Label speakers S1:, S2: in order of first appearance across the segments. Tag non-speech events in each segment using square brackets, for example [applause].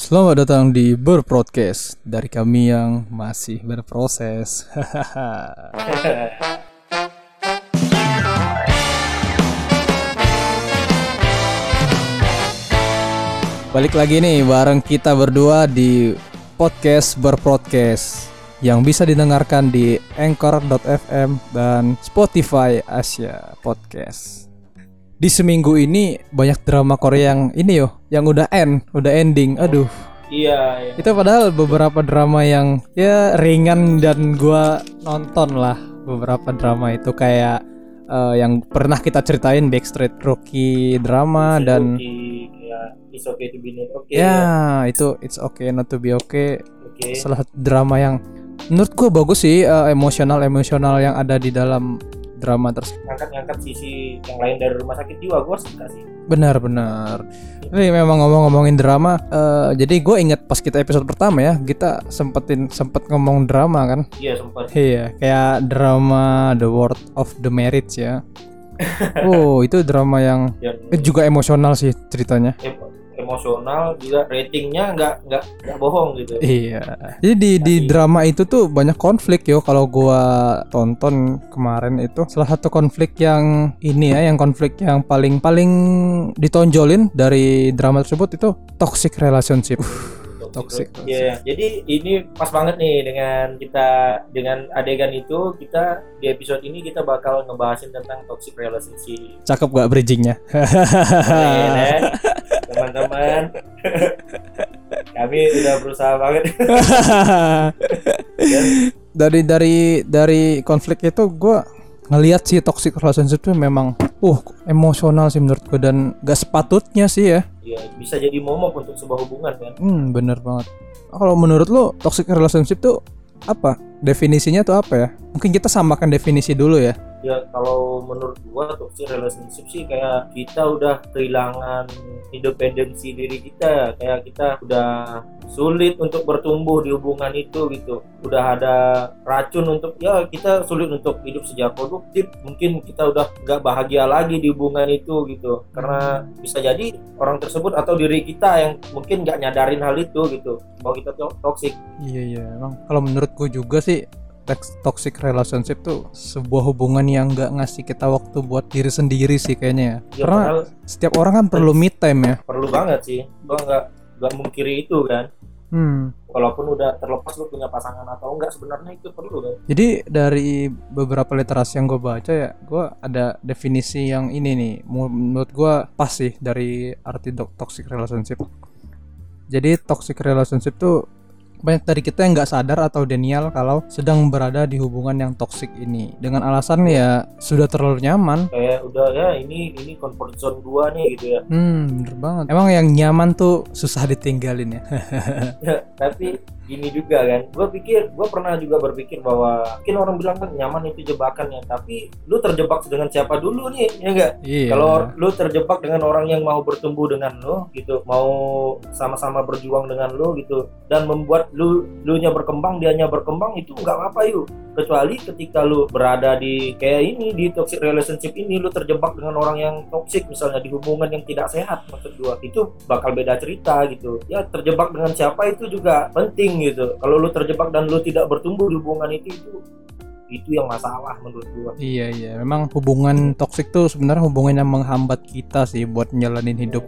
S1: Selamat datang di Berpodcast dari kami yang masih berproses. [laughs] Balik lagi nih bareng kita berdua di podcast Berpodcast yang bisa didengarkan di anchor.fm dan Spotify Asia Podcast. Di seminggu ini banyak drama Korea yang ini yo, yang udah end, udah ending. Aduh,
S2: Iya, iya.
S1: itu padahal beberapa drama yang ya ringan dan gua nonton lah beberapa drama itu kayak eh, yang pernah kita ceritain Backstreet Rookie drama dan
S2: Oke, ya, it's okay to be not okay.
S1: ya itu It's Okay Not to Be Okay
S2: Oke.
S1: salah drama yang menurut gua bagus sih emosional emosional yang ada di dalam drama tersebut
S2: Ngangkat-ngangkat sisi yang lain dari rumah sakit jiwa gua suka sih.
S1: benar-benar tapi memang ngomong-ngomongin drama eh, jadi gue inget pas kita episode pertama ya kita sempetin sempet ngomong drama kan
S2: Iya, sempat.
S1: Iya, kayak drama The World of the Marriage ya. [laughs] oh, itu drama yang eh, juga emosional sih ceritanya.
S2: em- emosional juga ratingnya nggak nggak nggak bohong gitu.
S1: Iya. Jadi di di drama itu tuh banyak konflik yo kalau gua tonton kemarin itu salah satu konflik yang ini ya yang konflik yang paling paling ditonjolin dari drama tersebut itu toxic relationship. Toxic.
S2: Iya, jadi ini pas banget nih dengan kita dengan adegan itu kita di episode ini kita bakal ngebahasin tentang toxic relationship.
S1: Cakep gak bridgingnya?
S2: Ya, [laughs] teman-teman. Kami udah berusaha banget. [laughs]
S1: dari dari dari konflik itu gua ngelihat sih toxic relationship itu memang uh emosional sih menurut gue dan gak sepatutnya sih ya.
S2: Ya bisa jadi momok untuk sebuah hubungan kan?
S1: Hmm bener banget. Kalau menurut lo toxic relationship tuh apa? Definisinya tuh apa ya? Mungkin kita samakan definisi dulu ya
S2: ya kalau menurut gua toxic relationship sih kayak kita udah kehilangan independensi diri kita. Kayak kita udah sulit untuk bertumbuh di hubungan itu gitu. Udah ada racun untuk ya kita sulit untuk hidup secara produktif. Mungkin kita udah nggak bahagia lagi di hubungan itu gitu. Karena bisa jadi orang tersebut atau diri kita yang mungkin nggak nyadarin hal itu gitu. Bahwa kita to- toxic.
S1: Iya iya. Emang kalau menurut gue juga sih toxic relationship tuh sebuah hubungan yang nggak ngasih kita waktu buat diri sendiri sih kayaknya ya.
S2: Ya
S1: karena
S2: padahal
S1: setiap orang kan perlu me time ya.
S2: Perlu banget sih. Gua nggak nggak mungkiri itu kan.
S1: Hmm.
S2: Walaupun udah terlepas lu punya pasangan atau enggak sebenarnya itu perlu kan.
S1: Jadi dari beberapa literasi yang gue baca ya, gue ada definisi yang ini nih, menurut gue pas sih dari arti toxic relationship. Jadi toxic relationship tuh banyak dari kita yang nggak sadar atau denial kalau sedang berada di hubungan yang toxic ini dengan alasan ya sudah terlalu nyaman.
S2: kayak udah ya ini ini comfort zone gua nih gitu ya
S1: Hmm, bener banget. Emang yang nyaman tuh susah ditinggalin ya. [laughs]
S2: Ya, tapi gini juga kan gue pikir gue pernah juga berpikir bahwa mungkin orang bilang kan nyaman itu jebakan ya tapi lu terjebak dengan siapa dulu nih ya enggak
S1: iya.
S2: kalau lu terjebak dengan orang yang mau bertumbuh dengan lu gitu mau sama-sama berjuang dengan lu gitu dan membuat lu lu nya berkembang dianya berkembang itu nggak apa yuk. Kecuali ketika lu berada di kayak ini di toxic relationship ini lu terjebak dengan orang yang toxic misalnya di hubungan yang tidak sehat maksud gua. Itu bakal beda cerita gitu. Ya terjebak dengan siapa itu juga penting gitu. Kalau lu terjebak dan lu tidak bertumbuh di hubungan itu itu itu yang masalah menurut gua.
S1: Iya iya, memang hubungan toksik tuh sebenarnya hubungan yang menghambat kita sih buat nyalanin hidup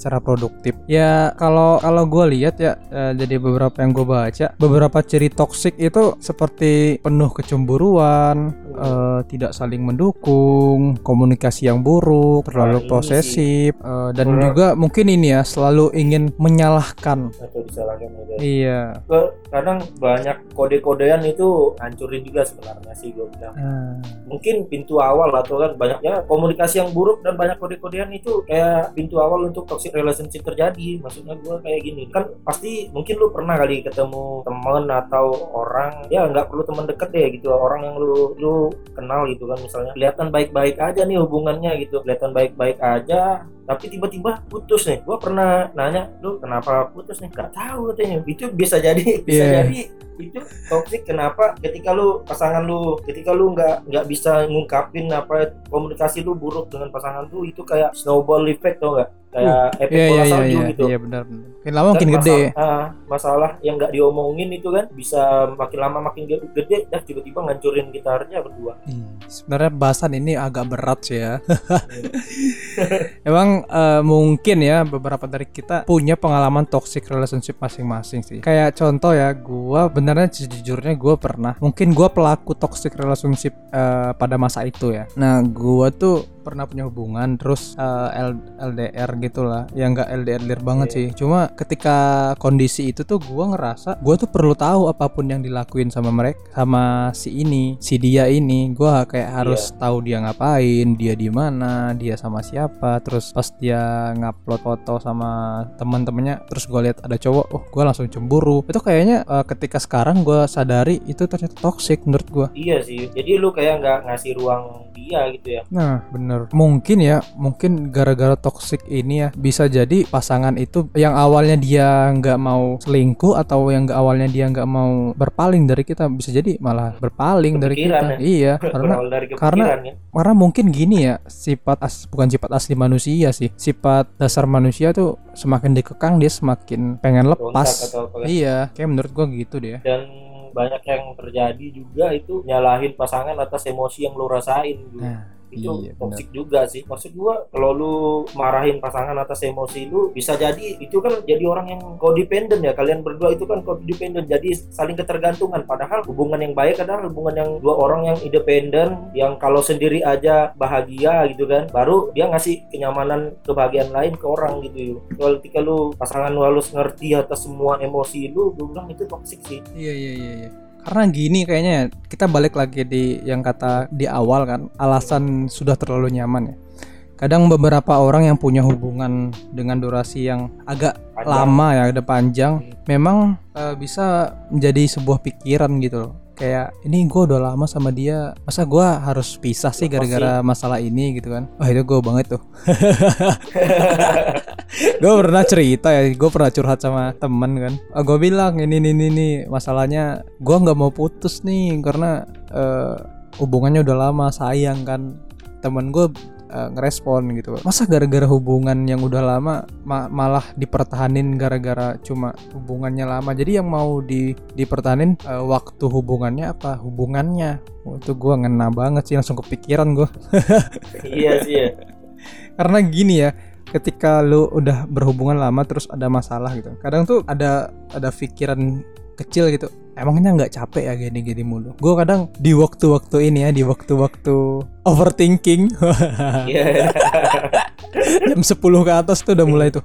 S1: secara produktif. Ya kalau kalau gue lihat ya eh, jadi beberapa yang gue baca, beberapa ciri toksik itu seperti penuh kecemburuan, eh, tidak saling mendukung, komunikasi yang buruk, terlalu
S2: ini
S1: posesif, eh, dan juga mungkin ini ya selalu ingin menyalahkan.
S2: atau disalahkan.
S1: Iya.
S2: Gua kadang banyak kode-kodean itu hancurin juga sebenarnya sih gue bilang
S1: Ah,
S2: mungkin pintu awal atau kan banyaknya komunikasi yang buruk dan banyak kode-kodean itu kayak pintu awal untuk toxic relationship terjadi maksudnya gue kayak gini kan pasti mungkin lu pernah kali ketemu temen atau orang ya nggak perlu teman deket deh gitu orang yang lu lu kenal gitu kan misalnya. Kelihatan baik-baik aja nih hubungannya gitu. Kelihatan baik-baik aja tapi tiba-tiba putus nih. Gue pernah nanya lu kenapa putus nih? Gak tahu katanya. Itu bisa jadi [laughs] bisa
S1: Iya.
S2: jadi. Itu toxic kenapa ketika lu pasangan lu ketika lu nggak nggak bisa ngungkapin apa komunikasi lu buruk dengan pasangan lu itu kayak snowball effect tau nggak? Kayak efek
S1: Iya
S2: bola
S1: iya iya
S2: salju
S1: iya.
S2: gitu.
S1: Iya benar benar. Makin lama makin
S2: Dan
S1: gede.
S2: masalah, ah, masalah yang nggak diomongin itu kan bisa makin lama makin ge- gede dah tiba-tiba ngancurin gitarnya berdua.
S1: Ih, Sebenarnya bahasan ini agak berat sih ya. [laughs] Emang eh, mungkin ya beberapa dari kita punya pengalaman toxic relationship masing-masing sih. Kayak contoh ya, gua benernya sejujurnya gua pernah. Mungkin gua pelaku toxic relationship eh, pada masa itu ya. Nah, gua tuh pernah punya hubungan terus eh, L- LDR gitulah. Ya nggak LDR LDR banget
S2: Iya.
S1: sih. Cuma ketika kondisi itu tuh gua ngerasa gua tuh perlu tahu apa pun yang dilakuin sama mereka sama si ini, si dia ini. Gua kayak harus tahu dia ngapain, dia di mana, dia sama siapa. Terus pas dia ngupload foto sama teman-temannya, terus gua lihat ada cowok, oh gua langsung cemburu. Itu kayaknya eh, ketika sekarang gua sadari itu ternyata toxic menurut gua.
S2: iya sih jadi lu kayak nggak ngasih ruang dia gitu ya
S1: Nah, bener. Mungkin ya, mungkin gara-gara toxic ini ya, bisa jadi pasangan itu yang awalnya dia nggak mau selingkuh atau yang nggak awalnya dia nggak mau berpaling dari kita, bisa jadi malah berpaling dari kita.
S2: ya.
S1: Iya, karena
S2: dari
S1: karena-
S2: ya
S1: karena mungkin gini ya, sifat as, bukan sifat asli manusia sih, sifat dasar manusia tuh semakin dikekang dia semakin pengen lepas.
S2: apa
S1: Iya, kayak menurut gua gitu deh.
S2: dan banyak yang terjadi juga itu nyalahin pasangan atas emosi yang lu rasain gitu.
S1: Nah,
S2: itu
S1: iya,
S2: toxic juga sih. Maksud gua kalau lu marahin pasangan atas emosi lu bisa jadi itu kan jadi orang yang codependent ya. Kalian berdua itu kan codependent jadi saling ketergantungan. Padahal hubungan yang baik adalah hubungan yang dua orang yang independen yang kalau sendiri aja bahagia gitu kan baru dia ngasih kenyamanan kebahagiaan lain ke orang gitu kalau ketika lu pasangan lu harus ngerti atas semua emosi lu gue bilang itu toxic sih.
S1: Iya iya iya. iya. Karena gini kayaknya ya, kita balik lagi di yang kata di awal kan, alasan sudah terlalu nyaman ya. Kadang beberapa orang yang punya hubungan dengan durasi yang agak
S2: Panjang.
S1: lama ya, ada panjang, memang eh, bisa menjadi sebuah pikiran gitu loh. Kayak ini gue udah lama sama dia, masa gue harus pisah sih gara-gara masalah ini gitu kan? Wah itu gue banget tuh. [laughs] gue pernah cerita ya gue pernah curhat sama temen kan gue bilang ini ini ini, ini masalahnya gue nggak mau putus nih karena eh, hubungannya udah lama sayang kan temen gue eh, ngerespon gitu masa gara-gara hubungan yang udah lama ma- malah dipertahanin gara-gara cuma hubungannya lama? Jadi yang mau di dipertahanin eh, waktu hubungannya apa hubungannya? Oh, itu gue ngena banget sih langsung kepikiran gue [laughs]
S2: iya sih ya.
S1: Karena gini ya ketika lu udah berhubungan lama terus ada masalah gitu kadang tuh ada ada pikiran kecil gitu emangnya nggak capek ya gini-gini mulu gue kadang di waktu-waktu ini ya di waktu-waktu overthinking
S2: iya [laughs]
S1: jam 10 ke atas tuh udah mulai tuh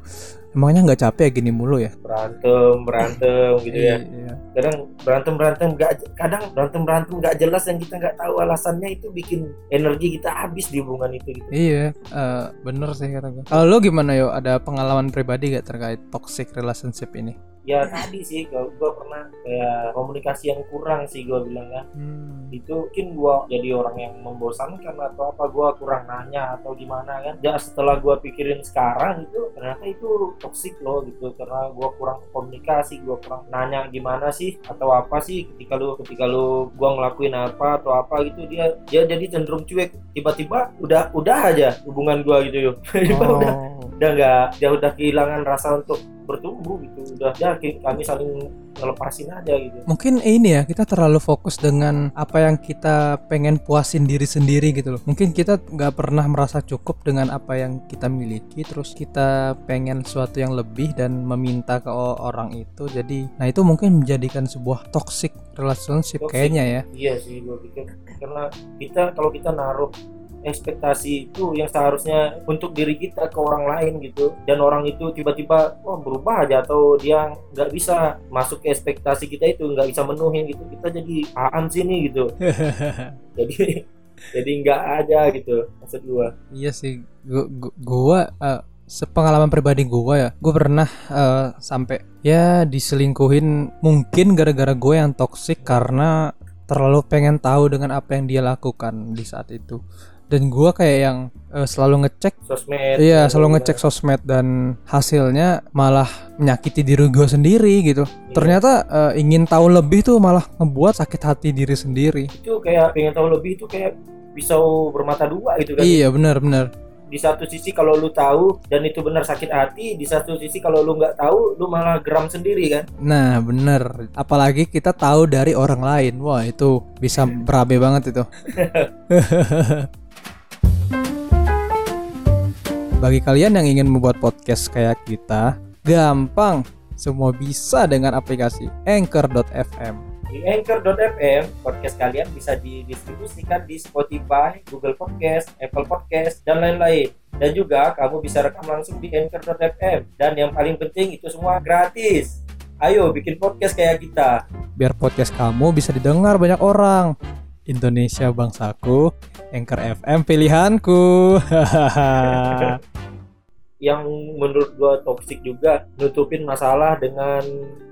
S1: emangnya nggak capek ya gini mulu ya
S2: berantem berantem gitu ya
S1: Iya.
S2: kadang berantem berantem nggak kadang berantem berantem nggak jelas yang kita nggak tahu alasannya itu bikin energi kita habis di hubungan itu gitu
S1: Iya, eh, bener sih kata gue. Kalau lu gimana yo? Ada pengalaman pribadi gak terkait toxic relationship ini?
S2: Ya tadi sih gue pernah kayak komunikasi yang kurang sih gue bilang kan
S1: Hmm.
S2: itu mungkin gue jadi orang yang membosankan atau apa gue kurang nanya atau gimana kan ya setelah gue pikirin sekarang itu ternyata itu toxic loh gitu. Karena gue kurang komunikasi gue kurang nanya gimana sih atau apa sih ketika lu ketika lu gue ngelakuin apa atau apa gitu dia dia jadi cenderung cuek. Tiba-tiba udah udah aja hubungan gue gitu yuk. [laughs] Tiba udah
S1: Oh.
S2: udah nggak dia udah kehilangan rasa untuk bertumbuh gitu udah ya kami saling ngelepasin aja gitu
S1: Mungkin ini ya kita terlalu fokus dengan apa yang kita pengen puasin diri sendiri gitu loh. Mungkin kita nggak pernah merasa cukup dengan apa yang kita miliki, terus kita pengen sesuatu yang lebih dan meminta ke orang itu. Jadi, nah itu mungkin menjadikan sebuah toxic relationship
S2: Toxic.
S1: kayaknya ya.
S2: Iya sih gue pikir karena kita kalau kita naruh ekspektasi itu yang seharusnya untuk diri kita ke orang lain gitu. Dan orang itu tiba-tiba oh berubah aja atau dia nggak bisa masuk ke ekspektasi kita itu nggak bisa menuhin gitu. Kita jadi apaan sih nih gitu. [laughs] Jadi jadi nggak ada gitu maksud gua.
S1: Iya sih, gua, gua, gua eh, sepengalaman pribadi gua ya, gua pernah eh, sampai ya diselingkuhin mungkin gara-gara gue yang toksik karena terlalu pengen tahu dengan apa yang dia lakukan di saat itu. Dan gua kayak yang eh, selalu ngecek
S2: sosmed.
S1: Iya selalu ngecek sosmed dan hasilnya malah menyakiti diri gua sendiri gitu.
S2: Iya.
S1: ternyata eh, ingin tahu lebih tuh malah ngebuat sakit hati diri sendiri.
S2: Itu kayak pengen tahu lebih itu kayak pisau bermata dua gitu kan.
S1: Iya benar benar.
S2: Di satu sisi kalau lu tahu dan itu benar sakit hati di satu sisi kalau lu nggak tahu lu malah geram sendiri kan.
S1: Nah bener Apalagi kita tahu dari orang lain. Wah itu bisa [laughs] berabe banget itu [laughs] Bagi kalian yang ingin membuat podcast kayak kita Gampang. Semua bisa dengan aplikasi Anchor.fm
S2: di anchor.fm podcast kalian bisa didistribusikan di Spotify, Google Podcast, Apple Podcast dan lain-lain. Dan juga kamu bisa rekam langsung di anchor.fm dan yang paling penting itu semua gratis. Ayo bikin podcast kayak kita.
S1: Biar podcast kamu bisa didengar banyak orang. Indonesia bangsaku Anchor FM pilihanku. [laughs]
S2: Yang menurut gua toxic juga nutupin masalah dengan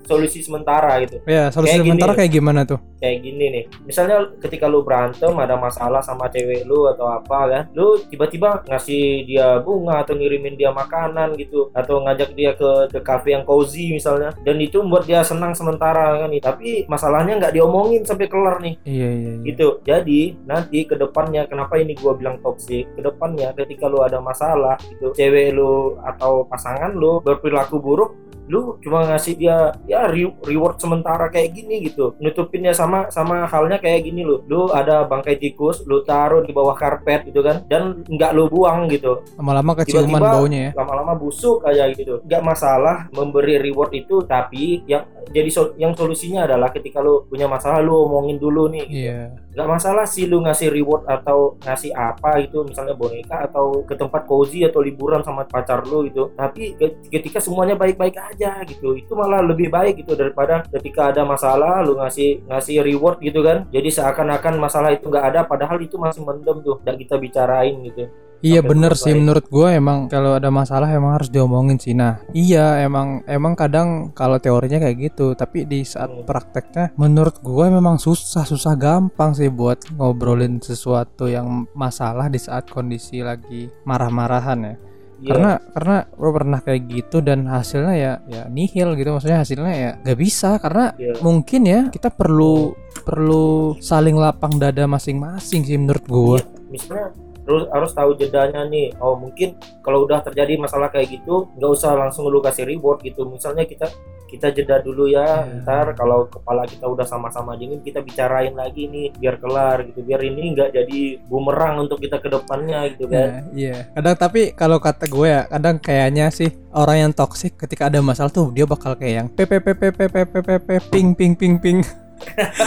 S2: solusi sementara gitu.
S1: Ya solusi
S2: Kayak gini
S1: sementara
S2: loh.
S1: kayak gimana tuh?
S2: Kayak gini nih. Misalnya ketika lu berantem ada masalah sama cewek lu atau apa kan lu tiba-tiba ngasih dia bunga atau ngirimin dia makanan gitu atau ngajak dia ke ke cafe yang cozy misalnya dan itu membuat dia senang sementara kan tapi masalahnya nggak diomongin sampai kelar nih.
S1: Iya iya, iya.
S2: gitu. Jadi nanti ke depannya kenapa ini gua bilang toxic? Ke depannya ketika lu ada masalah gitu cewek lu atau pasangan lu berperilaku buruk lu cuma ngasih dia ya re- reward sementara kayak gini gitu. Nutupinnya sama sama halnya kayak gini lu. Lu ada bangkai tikus lu taruh di bawah karpet gitu kan dan nggak lu buang gitu.
S1: Lama-lama keciuman baunya ya.
S2: lama-lama busuk aja gitu. Nggak masalah memberi reward itu tapi yang jadi sol- yang solusinya adalah ketika lu punya masalah lu omongin dulu nih gitu.
S1: Iya.
S2: Nggak masalah sih lu ngasih reward atau ngasih apa gitu misalnya boneka atau ke tempat cozy atau liburan sama pacar lu gitu. Tapi ke- ketika semuanya baik-baik aja gitu. Itu malah lebih baik gitu daripada ketika ada masalah lu ngasih ngasih reward gitu kan. Jadi seakan-akan masalah itu nggak ada padahal itu masih mendem tuh nggak kita bicarain gitu.
S1: Iya
S2: Sampai
S1: bener sih. Menurut gue emang kalau ada masalah emang harus diomongin sih. Nah iya emang emang kadang kalau teorinya kayak gitu Tapi di saat
S2: Hmm.
S1: prakteknya menurut gue memang susah Susah gampang sih buat ngobrolin sesuatu yang masalah di saat kondisi lagi marah-marahan ya
S2: Iya.
S1: Karena karena gue pernah kayak gitu dan hasilnya ya ya nihil gitu. Maksudnya hasilnya ya gak bisa karena
S2: Iya.
S1: mungkin ya kita perlu perlu saling lapang dada masing-masing sih menurut gue
S2: Iya, misalnya terus harus tahu jedanya nih. Oh mungkin kalau udah terjadi masalah kayak gitu nggak usah langsung lu kasih reward gitu. Misalnya kita kita jeda dulu ya
S1: yeah.
S2: ntar kalau kepala kita udah sama-sama dingin kita bicarain lagi nih biar kelar gitu biar ini nggak jadi bumerang untuk kita ke depannya gitu kan
S1: iya yeah, yeah. kadang tapi kalau kata gue ya kadang kayaknya sih orang yang toksik ketika ada masalah tuh dia bakal kayak yang ppp ppp ppp ping ping ping ping [laughs]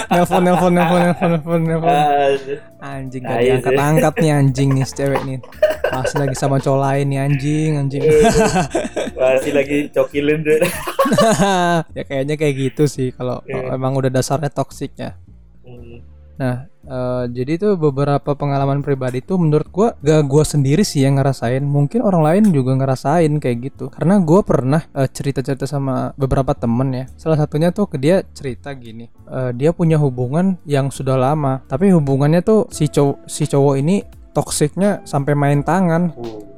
S1: nelpon nelpon nelpon nelpon nelpon.
S2: Ah,
S1: Anjing
S2: Nah,
S1: gak
S2: iya
S1: diangkat angkat nih anjing nih cewek nih. Masih lagi sama cowok lain nih anjing anjing.
S2: masih lagi cokilin tuh [laughs]
S1: ya kayaknya kayak gitu sih kalau
S2: Iya.
S1: emang udah dasarnya toksiknya.
S2: Hmm,
S1: Nah, eh, jadi tuh beberapa pengalaman pribadi tuh menurut gua gak gua sendiri sih yang ngerasain, mungkin orang lain juga ngerasain kayak gitu. Karena gua pernah eh, cerita-cerita sama beberapa temen ya. Salah satunya tuh ke dia cerita gini, eh, dia punya hubungan yang sudah lama, tapi hubungannya tuh si cowok si cowok ini toksiknya sampai main tangan.
S2: uh,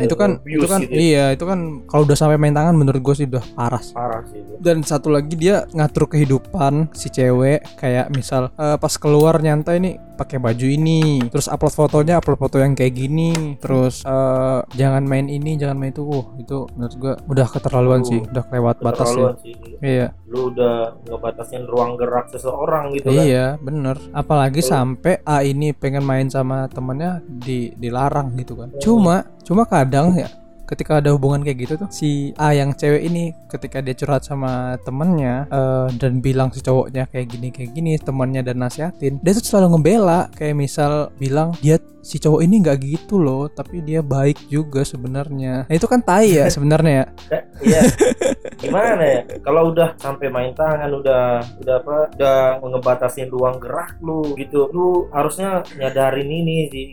S1: Nah, itu kan itu kan
S2: gitu ya.
S1: iya, itu kan kalau udah sampai main tangan menurut gue sih udah parah sih
S2: parah sih itu
S1: dan satu lagi dia ngatur kehidupan si cewek kayak misal eh, pas keluar nyantai nih pakai baju ini terus upload fotonya upload foto yang kayak gini terus eh, jangan main ini jangan main itu. Uh, itu menurut gua udah keterlaluan
S2: Uh,
S1: sih udah kelewat batas ya.
S2: sih.
S1: Iya.
S2: Lu udah ngebatasin ruang gerak seseorang gitu kan?
S1: Iya bener. Apalagi
S2: Oh.
S1: sampai A ini pengen main sama temennya di dilarang gitu kan. Cuma cuma kadang ya ketika ada hubungan kayak gitu tuh si A yang cewek ini ketika dia curhat sama temennya eh, dan bilang si cowoknya kayak gini kayak gini temannya dan nasihatin dia tuh selalu ngebela kayak misal bilang dia si cowok ini nggak gitu loh tapi dia baik juga sebenarnya nah, itu kan tai ya [laughs] sebenarnya ya
S2: Eh, Iya. Gimana ya? Kalau udah sampai main tangan, udah udah apa? Udah ngebatasin ruang gerak lu gitu. Lu harusnya nyadarin ini sih.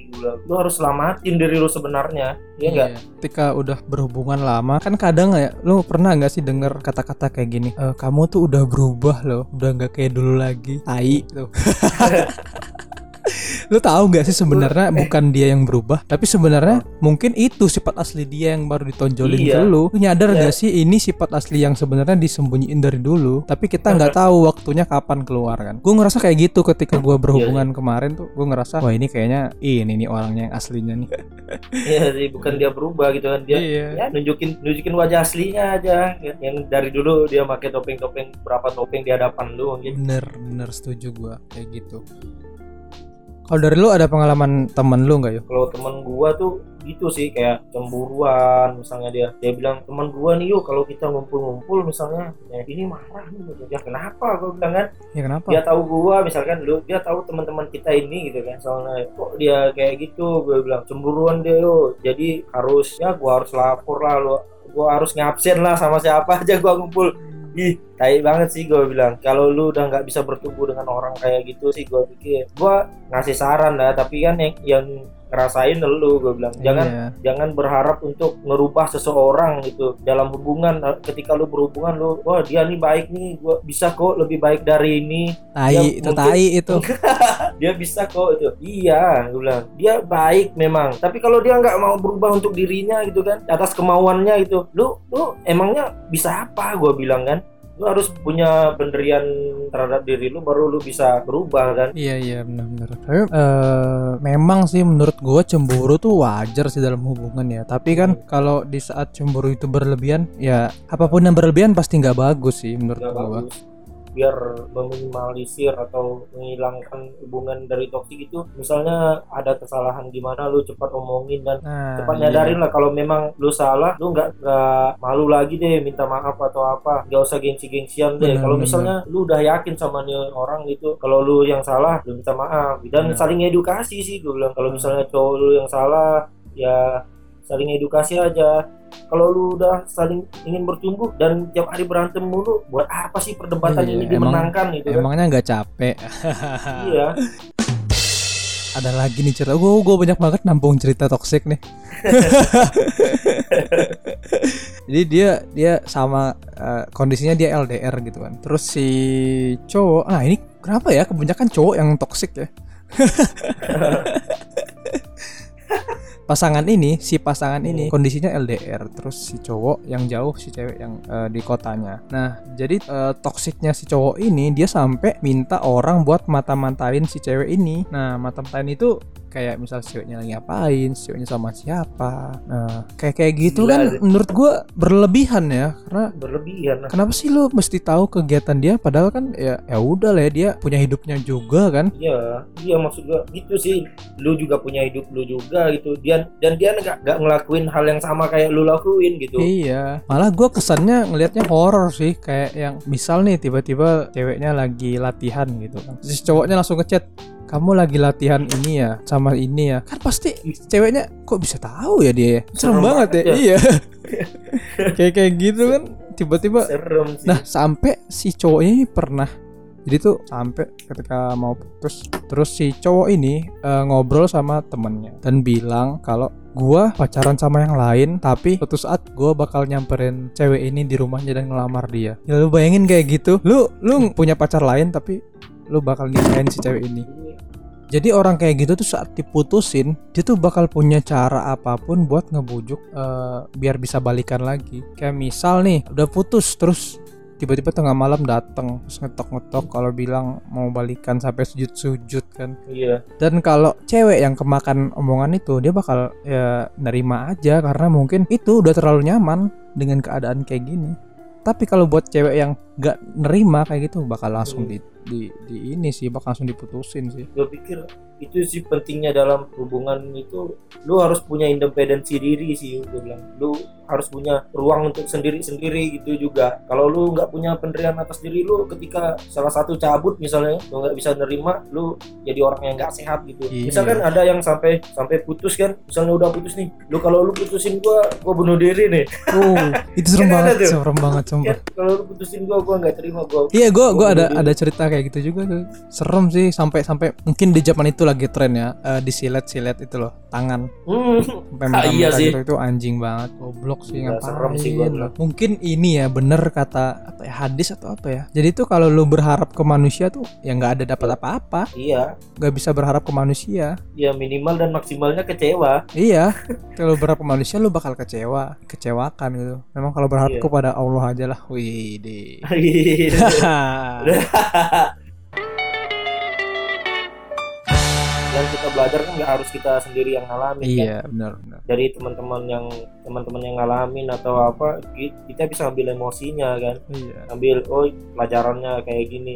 S2: Lu, harus selamatin diri lu sebenarnya. Iya enggak?
S1: Ketika udah berhubungan lama kan kadang ya lu pernah nggak sih denger kata-kata kayak gini "Eh, kamu tuh udah berubah loh udah nggak kayak dulu lagi. Tai tuh [laughs] lu tahu nggak sih sebenarnya bukan dia yang berubah tapi sebenarnya mungkin itu sifat asli dia yang baru ditonjolin
S2: Iya.
S1: ke lu Lu nyadar
S2: Iya.
S1: gak sih ini sifat asli yang sebenarnya disembunyiin dari dulu tapi kita nggak tahu waktunya kapan keluar kan gue ngerasa kayak gitu ketika gue berhubungan kemarin tuh gue ngerasa wah ini kayaknya ini nih orangnya yang aslinya nih [laughs]
S2: Iya sih, bukan dia berubah gitu kan dia.
S1: Iya.
S2: Ya nunjukin nunjukin wajah aslinya aja kan. yang dari dulu dia pakai topeng-topeng berapa topeng di hadapan lu gitu.
S1: bener bener setuju gue kayak gitu kalau dari lu ada pengalaman temen lu nggak yuk
S2: Kalau teman gua tuh gitu sih kayak cemburuan misalnya dia dia bilang teman gua nih yuk kalau kita ngumpul-ngumpul misalnya ya, ini marah nih gitu. ya kenapa? Gua bilang kan.
S1: Ya kenapa?
S2: Dia tahu gua misalkan lu dia tahu teman-teman kita ini gitu kan. Soalnya kok dia kayak gitu? Gue bilang cemburuan dia lo jadi harus ya gua harus lapor lah lo gua harus ngabsen lah sama siapa [laughs] aja gua ngumpul ih tai banget sih gue bilang. Kalau lu udah nggak bisa bertumbuh dengan orang kayak gitu sih gue pikir. Gua ngasih saran lah tapi kan yang yang ngerasain lu gue bilang. Jangan
S1: Iya.
S2: jangan berharap untuk merubah seseorang gitu. Dalam hubungan ketika lu berhubungan lu wah dia nih baik nih gua bisa kok lebih baik dari ini.
S1: Tai
S2: Ya,
S1: itu
S2: mungkin-
S1: tai itu. [laughs]
S2: Dia bisa kok itu. Iya gue bilang. Dia baik memang. Tapi kalau dia nggak mau berubah untuk dirinya gitu kan atas kemauannya gitu. Lu lu emangnya bisa apa? Gue bilang kan lu harus punya pendirian terhadap diri lu baru lu bisa berubah kan
S1: Iya iya benar-benar. Tapi eh, memang sih menurut gua cemburu tuh wajar sih dalam hubungan ya. Tapi kan kalau di saat cemburu itu berlebihan, ya apa pun yang berlebihan pasti nggak bagus sih menurut
S2: bagus biar meminimalisir atau menghilangkan hubungan dari toksik itu misalnya ada kesalahan di mana lu cepat omongin dan
S1: Nah,
S2: cepat
S1: iya.
S2: nyadarin lah kalau memang lu salah lu nggak nggak malu lagi deh minta maaf atau apa. Nggak usah gengsi-gengsian deh. Kalau misalnya lu udah yakin sama nih orang gitu kalau lu yang salah lu minta maaf. Dan
S1: Benar.
S2: saling edukasi sih gue bilang. Kalau misalnya cowok lu yang salah ya saling edukasi aja kalau lu udah saling ingin bertumbuh dan tiap hari berantem mulu buat apa sih perdebatan
S1: Iya,
S2: ini
S1: emang-
S2: dimenangkan gitu kan
S1: Emangnya nggak capek?
S2: iya
S1: Ada lagi nih cerita. Gue gue banyak banget nampung cerita toksik nih. [laughs] Jadi dia dia sama eh, kondisinya dia LDR gitu kan. Terus si cowok, nah ini kenapa ya kebanyakan cowok yang toksik ya? [laughs] pasangan ini si pasangan ini kondisinya LDR terus si cowok yang jauh si cewek yang eh, di kotanya. Nah jadi eh, toksiknya si cowok ini dia sampai minta orang buat mata-matain si cewek ini. Nah mata-matain itu kayak misal ceweknya lagi ngapain ceweknya sama siapa nah kayak kayak gitu
S2: Gila
S1: kan
S2: deh.
S1: menurut gua berlebihan ya karena
S2: berlebihan
S1: kenapa sih lu mesti tahu kegiatan dia padahal kan ya ya udah lah ya, dia punya hidupnya juga kan
S2: Iya, iya maksud gua gitu sih. Lu juga punya hidup lu juga gitu. Dia dan dia nggak nggak ngelakuin hal yang sama kayak lu lakuin gitu.
S1: Iya, malah gue kesannya ngelihatnya horor sih, kayak yang misal nih tiba-tiba ceweknya lagi latihan gitu kan, Terus cowoknya langsung ngechat, kamu lagi latihan ini ya, sama ini ya, kan pasti ceweknya kok bisa tahu ya dia, serem,
S2: Serem
S1: banget ya,
S2: ya.
S1: iya, [laughs] kayak kayak gitu kan, tiba-tiba,
S2: Serem sih.
S1: nah sampai si cowoknya ini pernah, jadi tuh sampai ketika mau putus, terus si cowok ini eh, ngobrol sama temennya dan bilang kalau gua pacaran sama yang lain tapi suatu saat gua bakal nyamperin cewek ini di rumahnya dan ngelamar dia. Ya lu bayangin kayak gitu. Lu lu punya pacar lain tapi lu bakal nikahin si cewek ini. Jadi orang kayak gitu tuh saat diputusin dia tuh bakal punya cara apa pun buat ngebujuk eh, biar bisa balikan lagi. Kayak misal nih udah putus terus tiba-tiba tengah malam dateng terus ngetok-ngetok kalau bilang mau balikan sampai sujud-sujud kan.
S2: Iya.
S1: dan kalau cewek yang kemakan omongan itu dia bakal ya nerima aja karena mungkin itu udah terlalu nyaman dengan keadaan kayak gini. Tapi kalau buat cewek yang gak nerima kayak gitu bakal langsung
S2: Hmm.
S1: di, di, di ini sih bakal langsung diputusin sih.
S2: Gue pikir itu sih pentingnya dalam hubungan itu lu harus punya independensi diri sih gue bilang. Lu harus punya ruang untuk sendiri-sendiri gitu juga. Kalau lu nggak punya pendirian atas diri lu ketika salah satu cabut misalnya lu nggak bisa nerima lu jadi orang yang nggak sehat gitu.
S1: Iya.
S2: misalkan ada yang sampai sampai putus kan misalnya udah putus nih lu kalau lu putusin gua gua bunuh diri nih.
S1: Oh itu serem
S2: Kan
S1: banget serem banget sumpah.
S2: Kan kalau lu putusin gua gua nggak terima gua
S1: Iya, gue gua
S2: Gua
S1: ada ada cerita kayak gitu juga tuh. Serem sih sampai sampai mungkin di zaman itu lagi tren ya eh, disilet-silet itu loh tangan.
S2: Hmm,
S1: sampai
S2: Ah,
S1: merah
S2: iya sih.
S1: gitu itu anjing banget goblok sih ngapain
S2: serem sih gua
S1: mungkin ini ya bener kata apa ya hadis atau apa ya? Jadi tuh kalau lu berharap ke manusia tuh ya nggak ada dapat apa-apa.
S2: Iya.
S1: Nggak bisa berharap ke manusia.
S2: Ya minimal dan maksimalnya kecewa.
S1: Iya kalau berharap ke manusia lu bakal kecewa kecewakan gitu. Memang kalau berharap
S2: Iya.
S1: kepada Allah aja lah wih deh [laughs]
S2: yang [laughs] kita belajar kan nggak harus kita sendiri yang ngalamin kan.
S1: iya benar benar.
S2: Dari teman-teman yang teman-teman yang ngalamin atau apa ki- kita bisa ambil emosinya kan?
S1: Iya.
S2: Ambil oh pelajarannya kayak gini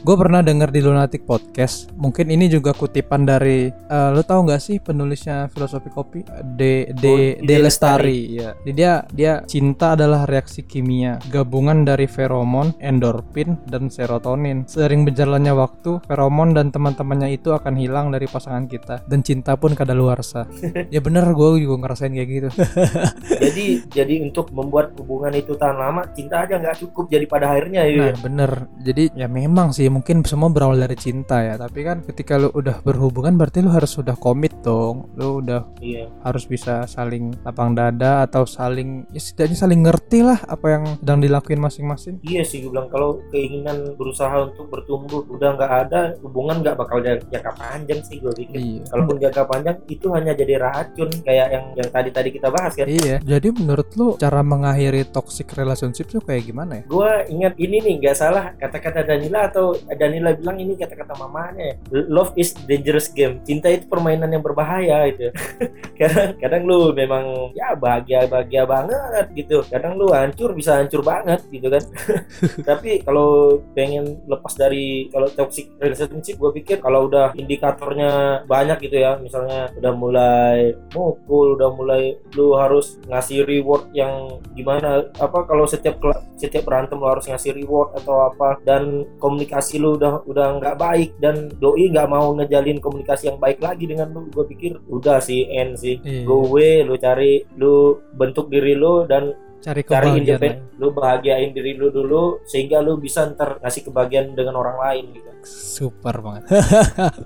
S1: Gue pernah denger di Lunatic Podcast. Mungkin ini juga kutipan dari eh, lo tau nggak sih penulisnya filosofi kopi D D
S2: Oh,
S1: D
S2: D.
S1: Lestari. Ya. Jadi dia dia cinta adalah reaksi kimia gabungan dari feromon, endorfin dan serotonin. Sering berjalannya waktu, feromon dan teman-temannya itu akan hilang dari pasangan kita dan cinta pun kadaluarsa. [laughs] ya bener gue juga ngerasain kayak gitu. [laughs]
S2: jadi jadi untuk membuat hubungan itu tahan lama cinta aja nggak cukup jadi pada akhirnya ya
S1: Nah bener Jadi ya memang sih mungkin semua berawal dari cinta ya. Tapi kan ketika lu udah berhubungan berarti lu harus sudah komit dong. Lu udah
S2: iya.
S1: harus bisa saling lapang dada atau saling ya setidaknya saling ngerti lah apa yang sedang dilakuin masing-masing.
S2: Iya sih gue bilang kalau keinginan berusaha untuk bertumbuh udah nggak ada hubungan nggak bakal ja- jangka panjang sih gue pikir.
S1: Iya.
S2: Kalaupun jangka panjang itu hanya jadi racun kayak yang yang tadi tadi kita bahas kan.
S1: Iya. Jadi menurut lu cara mengakhiri toxic relationship tuh kayak gimana ya?
S2: gue ingat ini nih nggak salah kata-kata Danila atau Danila bilang ini kata-kata mamanya ya. love is dangerous game. Cinta itu permainan yang berbahaya itu [laughs] kadang kadang lu memang ya bahagia bahagia banget gitu. Kadang lu hancur bisa hancur banget gitu kan. [laughs] Tapi kalau pengen lepas dari kalau toxic relationship gue pikir kalau udah indikatornya banyak gitu ya misalnya udah mulai mukul udah mulai lu harus ngasih reward yang gimana apa kalau setiap setiap berantem lu harus ngasih reward atau apa dan komunikasi lu udah udah nggak baik dan doi nggak mau ngejalin komunikasi yang baik lagi dengan lu gue pikir udah sih end sih
S1: Iya.
S2: go away lu cari lu bentuk diri lu dan
S1: Cari
S2: cari
S1: kebahagiaan
S2: independen lu bahagiain diri lu dulu sehingga lu bisa ntar ngasih kebahagiaan dengan orang lain gitu
S1: Super banget. [laughs]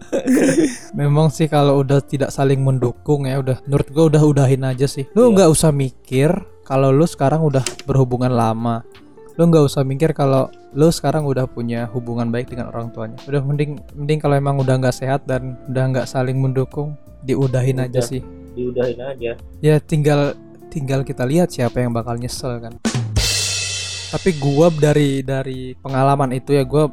S1: Memang sih kalau udah tidak saling mendukung ya udah menurut gua udah udahin aja sih. Lu
S2: Iya.
S1: nggak usah mikir kalau lu sekarang udah berhubungan lama. Lu nggak usah mikir kalau lu sekarang udah punya hubungan baik dengan orang tuanya. Udah mending mending kalau emang udah nggak sehat dan udah nggak saling mendukung, diudahin aja
S2: Udah.
S1: sih.
S2: diudahin aja
S1: Ya tinggal tinggal kita lihat siapa yang bakal nyesel kan. Tapi gua dari dari pengalaman itu ya gua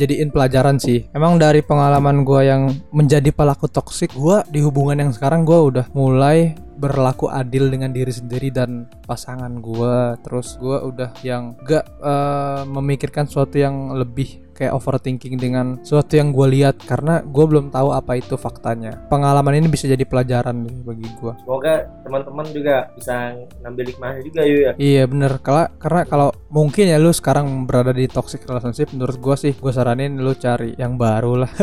S1: jadiin pelajaran sih. Emang dari pengalaman gua yang menjadi pelaku toksik, gua di hubungan yang sekarang gua udah mulai berlaku adil dengan diri sendiri dan pasangan gua. Terus gua udah yang gak eh, memikirkan sesuatu yang lebih kayak overthinking dengan sesuatu yang gue lihat karena gue belum tahu apa itu faktanya. Pengalaman ini bisa jadi pelajaran nih bagi gua.
S2: semoga teman-teman juga bisa ngambil hikmahnya juga yuk ya.
S1: Iya bener. Kala, karena kalau mungkin ya lu sekarang berada di toxic relationship menurut gua sih gue saranin lu cari yang baru lah. [laughs]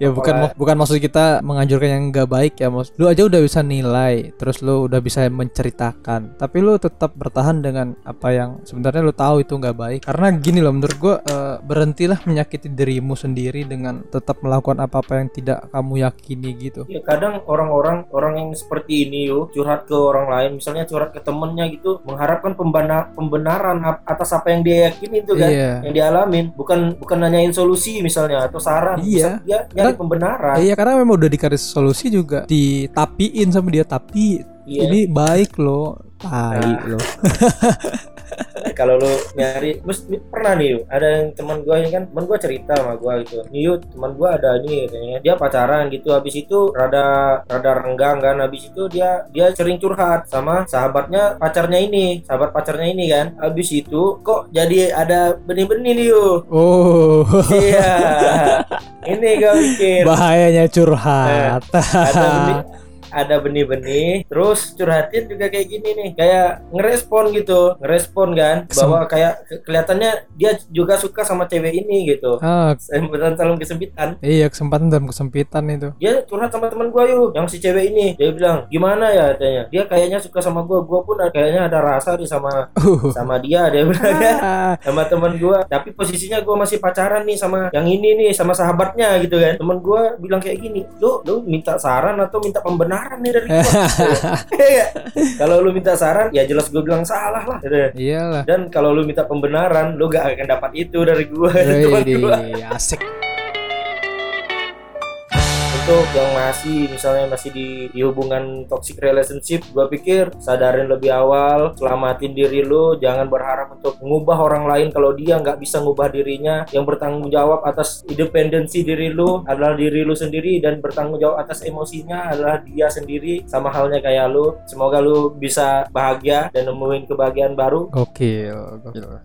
S1: Ya bukan
S2: Apalagi-
S1: bukan maksud kita menganjurkan yang nggak baik ya mas lu aja udah bisa nilai terus lu udah bisa menceritakan. Tapi lu tetap bertahan dengan apa yang sebenarnya lu tahu itu nggak baik. Karena gini loh menurut gua eh, berhentilah menyakiti dirimu sendiri dengan tetap melakukan apa-apa yang tidak kamu yakini gitu
S2: Ya kadang orang-orang orang yang seperti ini yuk curhat ke orang lain, misalnya curhat ke temennya gitu, mengharapkan pembana, pembenaran atas apa yang dia yakini itu kan,
S1: iya
S2: yang dialamin, bukan bukan nanyain solusi misalnya atau saran,
S1: Iya.
S2: Dia nyari pembenaran.
S1: Iya karena memang udah dikasih solusi juga ditapiin sama dia tapi
S2: Iya.
S1: ini baik loh. Tai
S2: Nah.
S1: loh. [laughs]
S2: Kalau lu nyari, terus ini pernah nih ada yang teman gua ini kan, teman gua cerita sama gua gitu, nih teman gua ada ini katanya, dia pacaran gitu, habis itu rada rada renggang kan, habis itu dia dia sering curhat sama sahabatnya pacarnya ini, sahabat pacarnya ini kan, habis itu kok jadi ada benih-benih nih yuk,
S1: oh.
S2: Iya, [laughs] ini gua pikir
S1: bahayanya curhat.
S2: Ada benih [laughs] ada benih-benih terus curhatin juga kayak gini nih kayak ngerespon gitu ngerespon kan bahwa kayak ke- kelihatannya dia juga suka sama cewek ini gitu.
S1: Ah.
S2: Kesempatan dalam kesempitan.
S1: Iya kesempatan dalam kesempitan itu.
S2: Dia curhat sama teman gua yuk yang si cewek ini. Dia bilang gimana ya? katanya. Dia kayaknya suka sama gua. Gua pun kayaknya ada rasa nih sama
S1: uh.
S2: sama dia dia bilang ya.
S1: Ah,
S2: sama teman gua. Tapi posisinya gua masih pacaran nih sama yang ini nih sama sahabatnya gitu kan. Teman gua bilang kayak gini lu lu minta saran atau minta pembenaran nih dari gua [laughs] Iya. kalau lu minta saran ya jelas gua bilang salah lah gitu.
S1: iyalah
S2: dan kalau lu minta pembenaran lu gak akan dapat itu dari gua [laughs]
S1: Wih, asik
S2: untuk yang masih misalnya masih di, di hubungan toxic relationship gua pikir sadarin lebih awal selamatin diri lu jangan berharap untuk mengubah orang lain kalau dia nggak bisa ngubah dirinya yang bertanggung jawab atas independensi diri lu adalah diri lu sendiri dan bertanggung jawab atas emosinya adalah dia sendiri sama halnya kayak lu semoga lu bisa bahagia dan nemuin kebahagiaan baru
S1: gokil.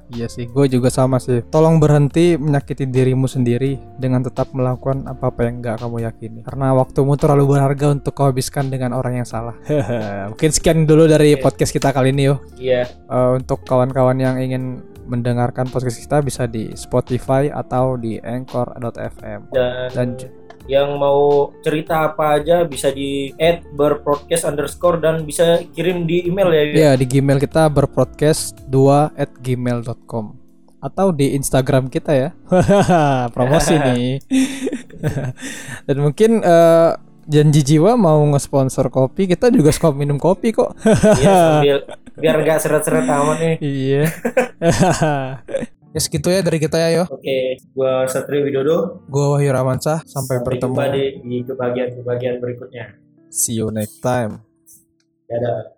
S1: Iya sih, gue juga sama sih. Tolong berhenti menyakiti dirimu sendiri dengan tetap melakukan apa-apa yang gak kamu yakini. Karena waktumu terlalu berharga untuk kau habiskan dengan orang yang salah. [laughs] Mungkin sekian dulu dari
S2: Oke.
S1: podcast kita kali ini yo.
S2: iya
S1: Eh, untuk kawan-kawan yang ingin mendengarkan podcast kita bisa di Spotify atau di Anchor.fm.
S2: dan,
S1: Dan
S2: yang mau cerita apa aja bisa di add berpodcast underscore dan bisa kirim di email ya
S1: ya di Gmail kita berpodcast 2 at gmail.com atau di Instagram kita ya [laughs] promosi [laughs] nih [laughs] dan mungkin eh, janji jiwa mau nge-sponsor kopi kita juga suka minum kopi kok
S2: Iya, sambil biar nggak seret-seret amat nih.
S1: iya ya segitu ya dari kita ya yo
S2: Oke, gua Satrio Widodo.
S1: gua Wahyu Ramansyah sampai bertemu
S2: jumpa di, di kebagian-kebagian berikutnya.
S1: see you next time
S2: Dadah.